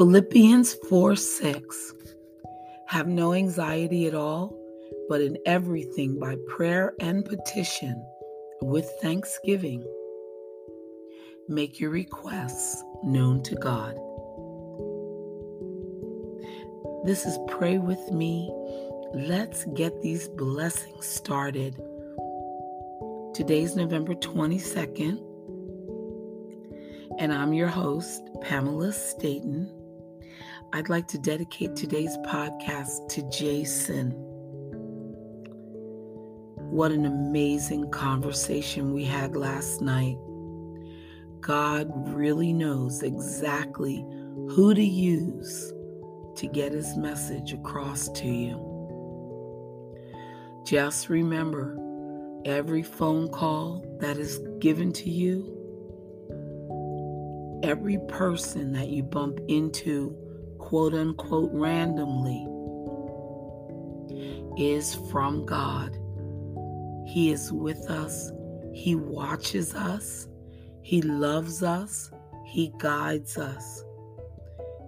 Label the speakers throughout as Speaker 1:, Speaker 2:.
Speaker 1: Philippians 4 6. Have no anxiety at all, but in everything by prayer and petition with thanksgiving. Make your requests known to God. This is Pray With Me. Let's get these blessings started. Today's November 22nd, and I'm your host, Pamela Staten. I'd like to dedicate today's podcast to Jason. What an amazing conversation we had last night. God really knows exactly who to use to get his message across to you. Just remember every phone call that is given to you, every person that you bump into, quote unquote, randomly, is from God. He is with us, He watches us, He loves us, He guides us.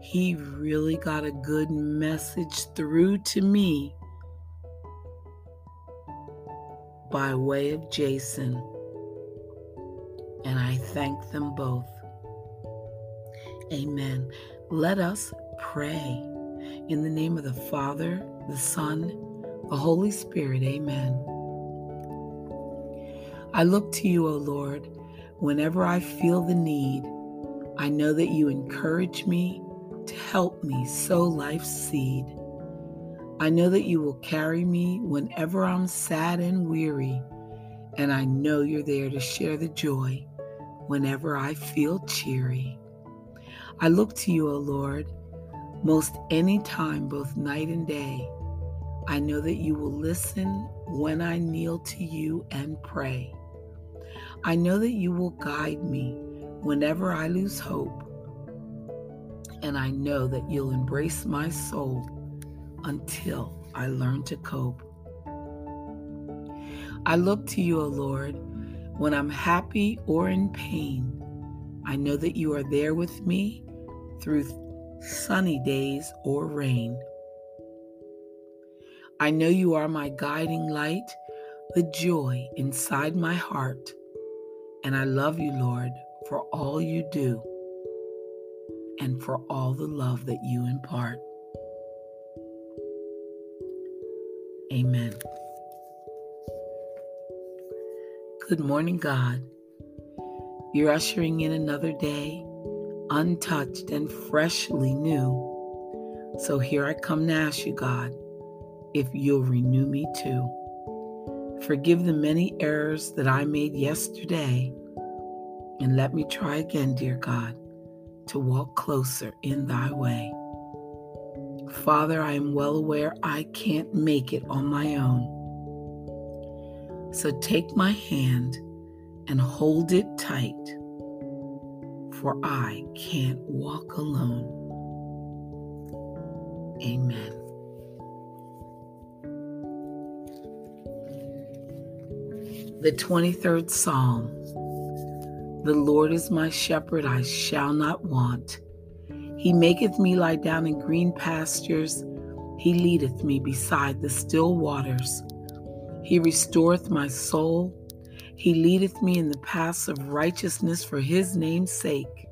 Speaker 1: He really got a good message through to me by way of Jason, and I thank them both. Amen. Let us pray. In the name of the Father, the Son, the Holy Spirit. Amen. I look to you, O Lord, whenever I feel the need. I know that you encourage me to help me sow life's seed. I know that you will carry me whenever I'm sad and weary, and I know you're there to share the joy whenever I feel cheery. I look to you, O Lord, most any time, both night and day. I know that you will listen when I kneel to you and pray. I know that you will guide me whenever I lose hope and I know that you'll embrace my soul until I learn to cope. I look to you, O Lord, when I'm happy or in pain. I know that you are there with me through sunny days or rain. I know you are my guiding light, the joy inside my heart. And I love you, Lord, for all you do and for all the love that you impart. Amen. Good morning, God. You're ushering in another day, untouched and freshly new. So here I come to ask you, God, if you'll renew me too. Forgive the many errors that I made yesterday, and let me try again, dear God to walk closer in thy way. Father, I am well aware I can't make it on my own. So take my hand and hold it tight, for I can't walk alone. Amen. The 23rd Psalm. The Lord is my shepherd, I shall not want. He maketh me lie down in green pastures. He leadeth me beside the still waters. He restoreth my soul. He leadeth me in the paths of righteousness for his name's sake.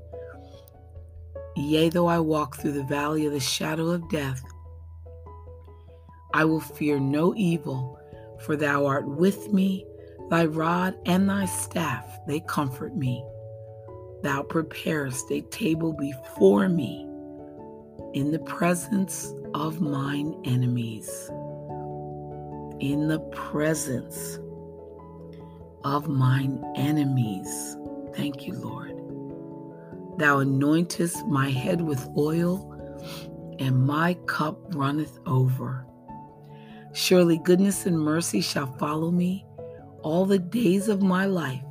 Speaker 1: Yea, though I walk through the valley of the shadow of death, I will fear no evil, for thou art with me. Thy rod and thy staff, they comfort me. Thou preparest a table before me in the presence of mine enemies. In the presence of mine enemies. Thank you, Lord. Thou anointest my head with oil, and my cup runneth over. Surely goodness and mercy shall follow me all the days of my life,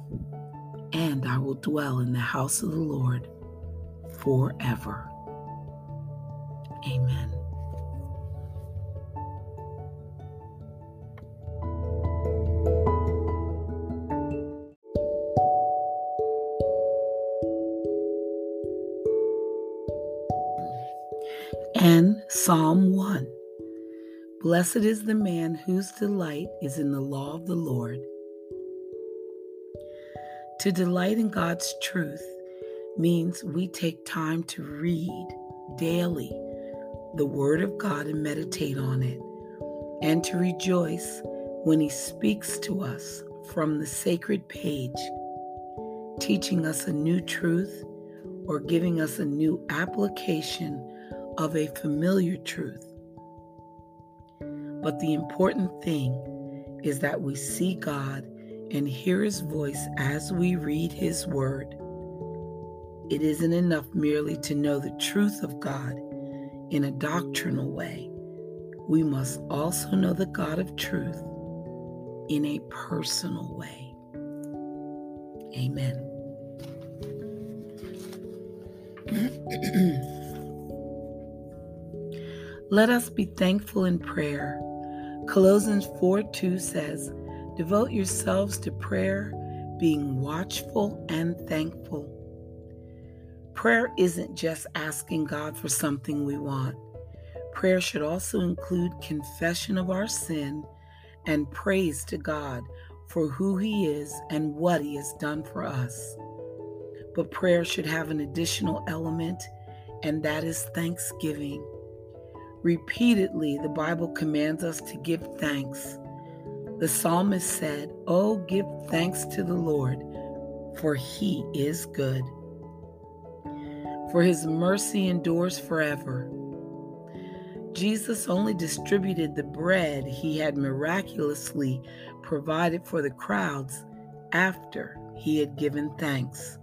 Speaker 1: and I will dwell in the house of the Lord forever. Amen. And Psalm 1 Blessed is the man whose delight is in the law of the Lord. To delight in God's truth means we take time to read daily the Word of God and meditate on it, and to rejoice when He speaks to us from the sacred page, teaching us a new truth or giving us a new application of a familiar truth. But the important thing is that we see God and hear His voice as we read His Word. It isn't enough merely to know the truth of God in a doctrinal way. We must also know the God of truth in a personal way. Amen. Let us be thankful in prayer. Colossians 4 2 says, Devote yourselves to prayer, being watchful and thankful. Prayer isn't just asking God for something we want. Prayer should also include confession of our sin and praise to God for who He is and what He has done for us. But prayer should have an additional element, and that is thanksgiving. Repeatedly, the Bible commands us to give thanks. The psalmist said, Oh, give thanks to the Lord, for he is good. For his mercy endures forever. Jesus only distributed the bread he had miraculously provided for the crowds after he had given thanks.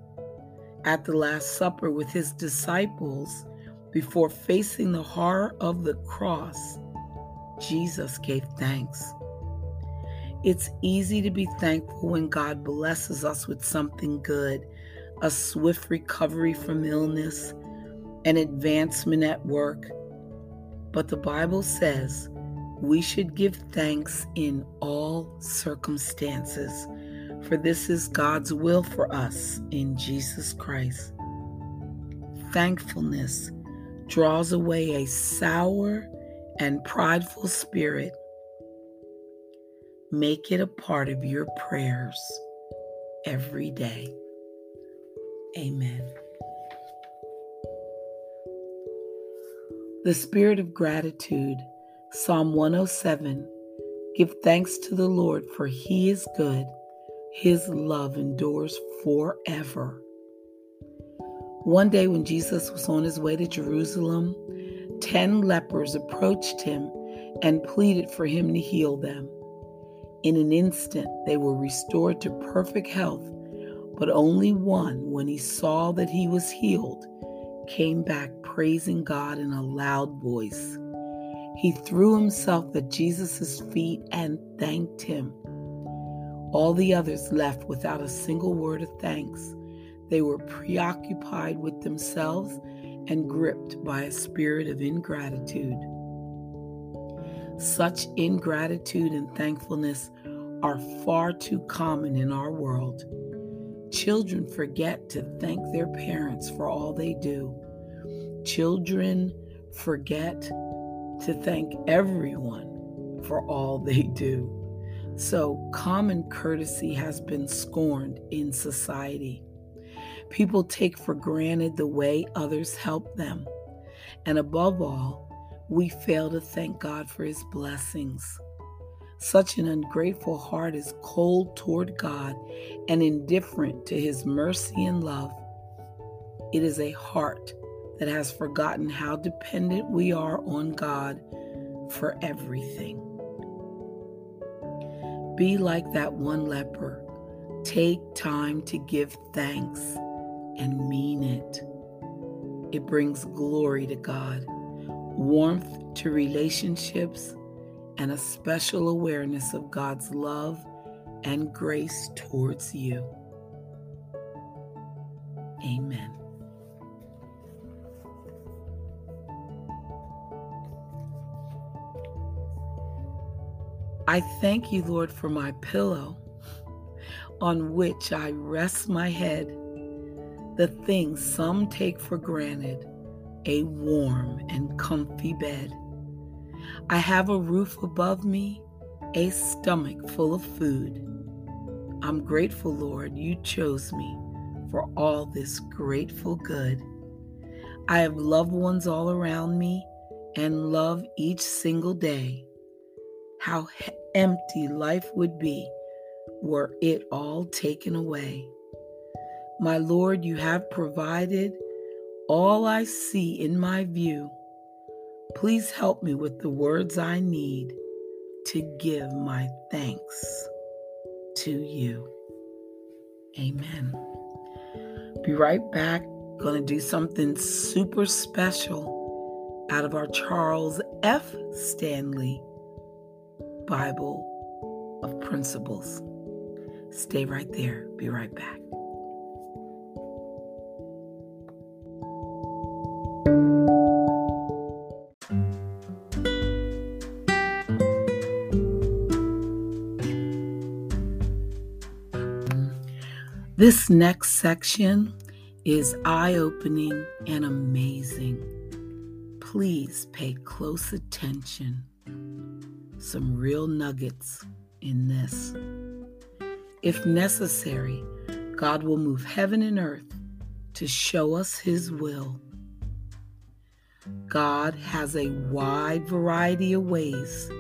Speaker 1: At the Last Supper with his disciples, before facing the horror of the cross, Jesus gave thanks. It's easy to be thankful when God blesses us with something good, a swift recovery from illness, an advancement at work. But the Bible says we should give thanks in all circumstances, for this is God's will for us in Jesus Christ. Thankfulness draws away a sour and prideful spirit. Make it a part of your prayers every day. Amen. The spirit of gratitude, Psalm 107. Give thanks to the Lord, for he is good. His love endures forever. One day, when Jesus was on his way to Jerusalem, ten lepers approached him and pleaded for him to heal them. In an instant, they were restored to perfect health, but only one, when he saw that he was healed, came back praising God in a loud voice. He threw himself at Jesus' feet and thanked him. All the others left without a single word of thanks. They were preoccupied with themselves and gripped by a spirit of ingratitude. Such ingratitude and thankfulness are far too common in our world. Children forget to thank their parents for all they do. Children forget to thank everyone for all they do. So, common courtesy has been scorned in society. People take for granted the way others help them. And above all, we fail to thank God for his blessings. Such an ungrateful heart is cold toward God and indifferent to his mercy and love. It is a heart that has forgotten how dependent we are on God for everything. Be like that one leper. Take time to give thanks and mean it. It brings glory to God, warmth to relationships, and a special awareness of God's love and grace towards you. Amen. I thank you, Lord, for my pillow on which I rest my head the things some take for granted a warm and comfy bed. I have a roof above me, a stomach full of food. I'm grateful, Lord, you chose me for all this grateful good. I have loved ones all around me and love each single day. How empty life would be were it all taken away. My Lord, you have provided all I see in my view. Please help me with the words I need to give my thanks to you. Amen. Be right back. Going to do something super special out of our Charles F. Stanley Bible of Principles. Stay right there. Be right back. This next section is eye opening and amazing. Please pay close attention. Some real nuggets in this. If necessary, God will move heaven and earth to show us His will. God has a wide variety of ways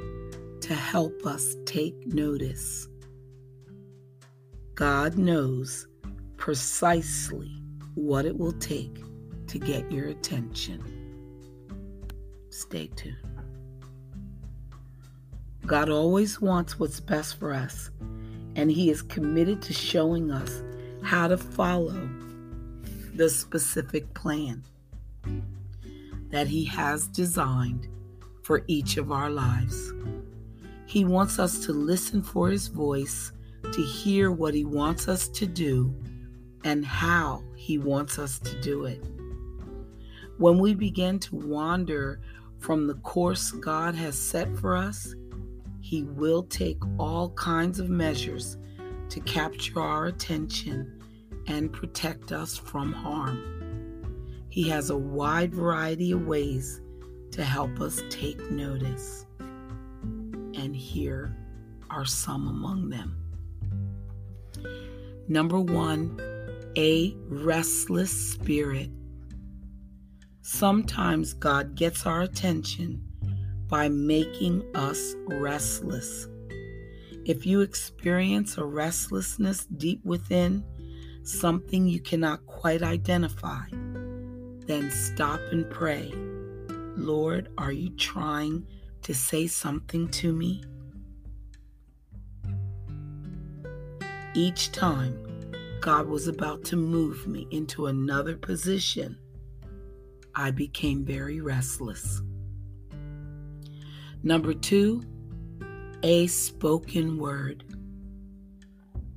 Speaker 1: to help us take notice. God knows precisely what it will take to get your attention. Stay tuned. God always wants what's best for us, and He is committed to showing us how to follow the specific plan that He has designed for each of our lives. He wants us to listen for His voice to hear what He wants us to do and how He wants us to do it. When we begin to wander from the course God has set for us, He will take all kinds of measures to capture our attention and protect us from harm. He has a wide variety of ways to help us take notice. And here are some among them. Number one, a restless spirit. Sometimes God gets our attention by making us restless. If you experience a restlessness deep within, something you cannot quite identify, then stop and pray. Lord, are you trying to say something to me? Each time God was about to move me into another position, I became very restless. Number two, a spoken word.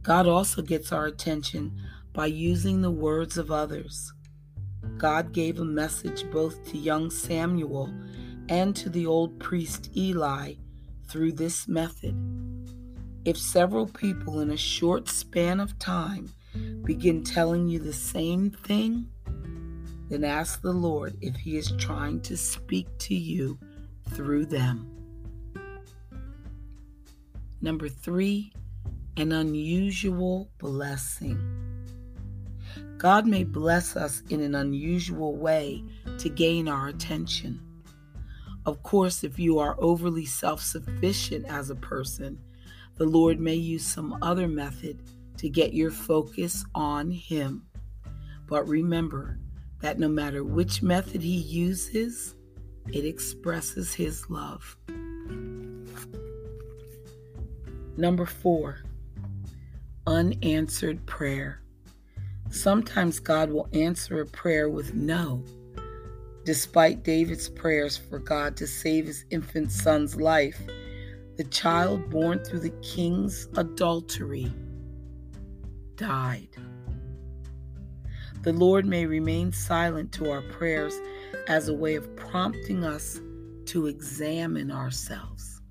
Speaker 1: God also gets our attention by using the words of others. God gave a message both to young Samuel and to the old priest Eli through this method. If several people in a short span of time begin telling you the same thing, then ask the Lord if He is trying to speak to you through them. Number three, an unusual blessing. God may bless us in an unusual way to gain our attention. Of course, if you are overly self sufficient as a person, the Lord may use some other method to get your focus on Him. But remember that no matter which method He uses, it expresses His love. Number four, unanswered prayer. Sometimes God will answer a prayer with no. Despite David's prayers for God to save his infant son's life, the child born through the king's adultery died. The Lord may remain silent to our prayers as a way of prompting us to examine ourselves.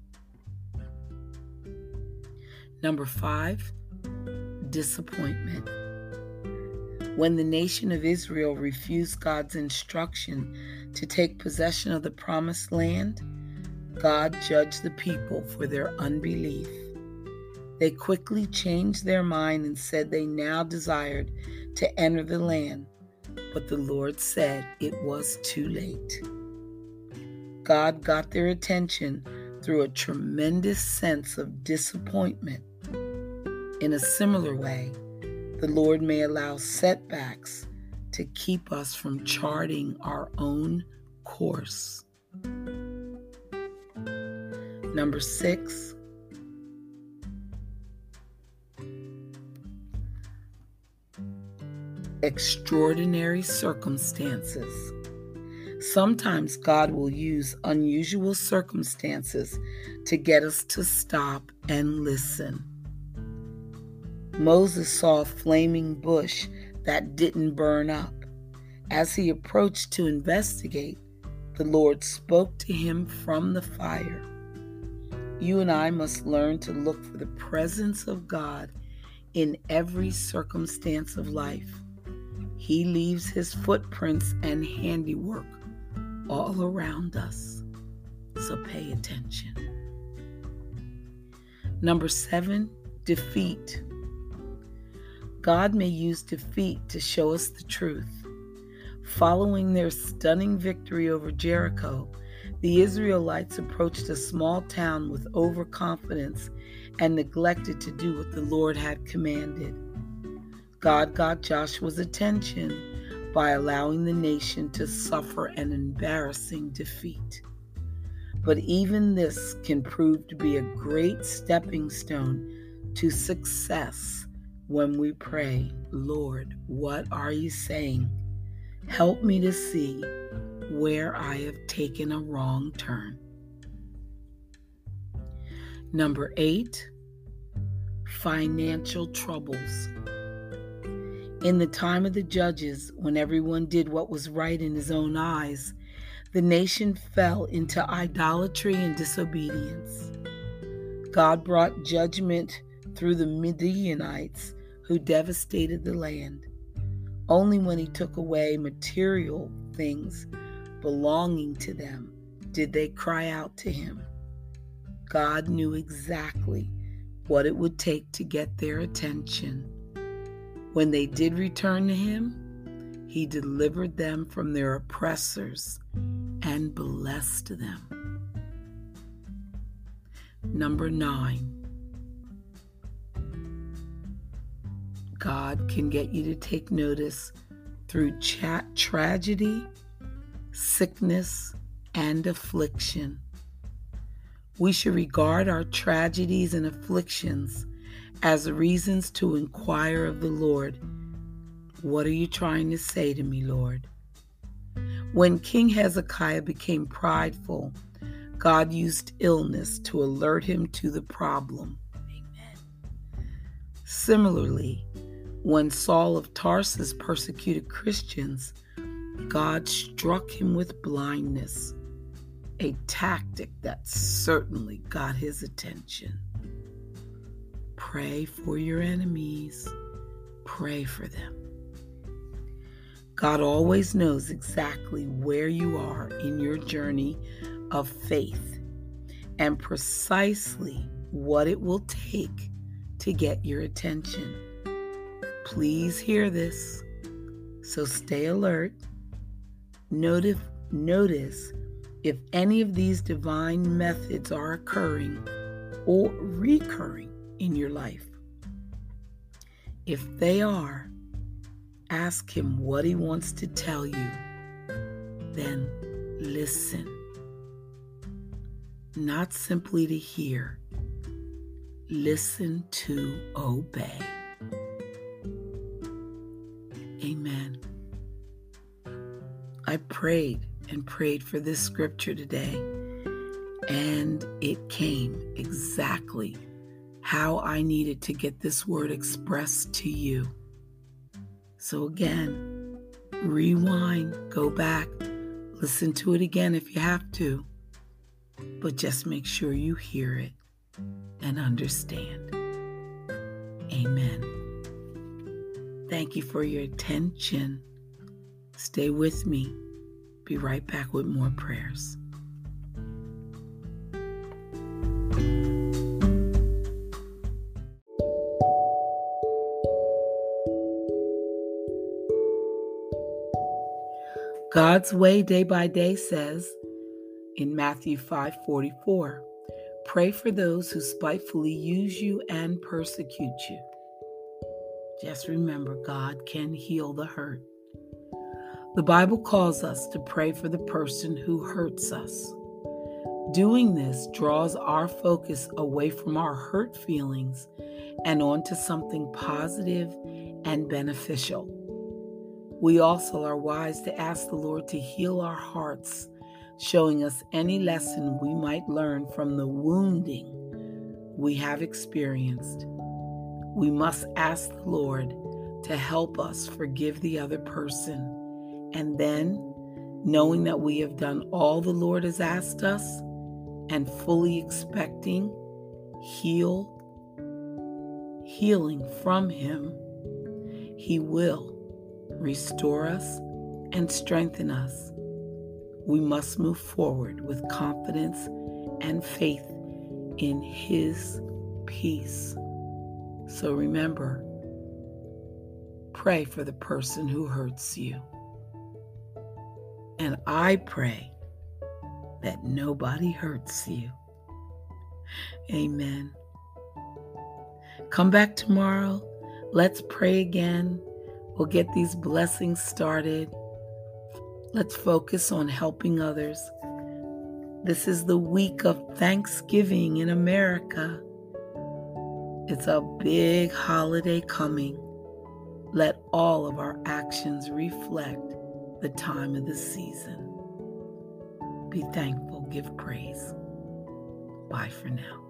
Speaker 1: Number five, disappointment. When the nation of Israel refused God's instruction to take possession of the promised land, God judged the people for their unbelief. They quickly changed their mind and said they now desired to enter the land, but the Lord said it was too late. God got their attention through a tremendous sense of disappointment. In a similar way, the Lord may allow setbacks to keep us from charting our own course. Number six, extraordinary circumstances. Sometimes God will use unusual circumstances to get us to stop and listen. Moses saw a flaming bush that didn't burn up. As he approached to investigate, the Lord spoke to him from the fire. You and I must learn to look for the presence of God in every circumstance of life. He leaves his footprints and handiwork all around us. So pay attention. Number seven, defeat. God may use defeat to show us the truth. Following their stunning victory over Jericho, the Israelites approached a small town with overconfidence and neglected to do what the Lord had commanded. God got Joshua's attention by allowing the nation to suffer an embarrassing defeat. But even this can prove to be a great stepping stone to success when we pray, Lord, what are you saying? Help me to see where I have taken a wrong turn. Number eight, financial troubles. In the time of the judges, when everyone did what was right in his own eyes, the nation fell into idolatry and disobedience. God brought judgment through the Midianites who devastated the land. Only when he took away material things belonging to them did they cry out to him. God knew exactly what it would take to get their attention. When they did return to him, he delivered them from their oppressors and blessed them. Number nine, God can get you to take notice through chat tragedy, sickness, and affliction. We should regard our tragedies and afflictions as reasons to inquire of the Lord. What are you trying to say to me, Lord? When King Hezekiah became prideful, God used illness to alert him to the problem. Amen. Similarly, when Saul of Tarsus persecuted Christians, God struck him with blindness, a tactic that certainly got his attention. Pray for your enemies, pray for them. God always knows exactly where you are in your journey of faith and precisely what it will take to get your attention. Please hear this. So stay alert. Notice, notice if any of these divine methods are occurring or recurring in your life. If they are, ask Him what He wants to tell you. Then listen. Not simply to hear, listen to obey. Amen. I prayed and prayed for this scripture today, and it came exactly how I needed to get this word expressed to you. So, again, rewind, go back, listen to it again if you have to, but just make sure you hear it and understand. Amen. Thank you for your attention. Stay with me. Be right back with more prayers. God's way day by day says in Matthew 5:44, pray for those who spitefully use you and persecute you. Just remember God can heal the hurt. The Bible calls us to pray for the person who hurts us. Doing this draws our focus away from our hurt feelings and onto something positive and beneficial. We also are wise to ask the Lord to heal our hearts, showing us any lesson we might learn from the wounding we have experienced. We must ask the Lord to help us forgive the other person. And then, knowing that we have done all the Lord has asked us and fully expecting heal healing from him, he will restore us, and strengthen us. We must move forward with confidence and faith in His peace. So remember, pray for the person who hurts you. And I pray that nobody hurts you. Amen. Come back tomorrow. Let's pray again. We'll get these blessings started. Let's focus on helping others. This is the week of Thanksgiving in America. It's a big holiday coming. Let all of our actions reflect the time of the season. Be thankful, give praise. Bye for now.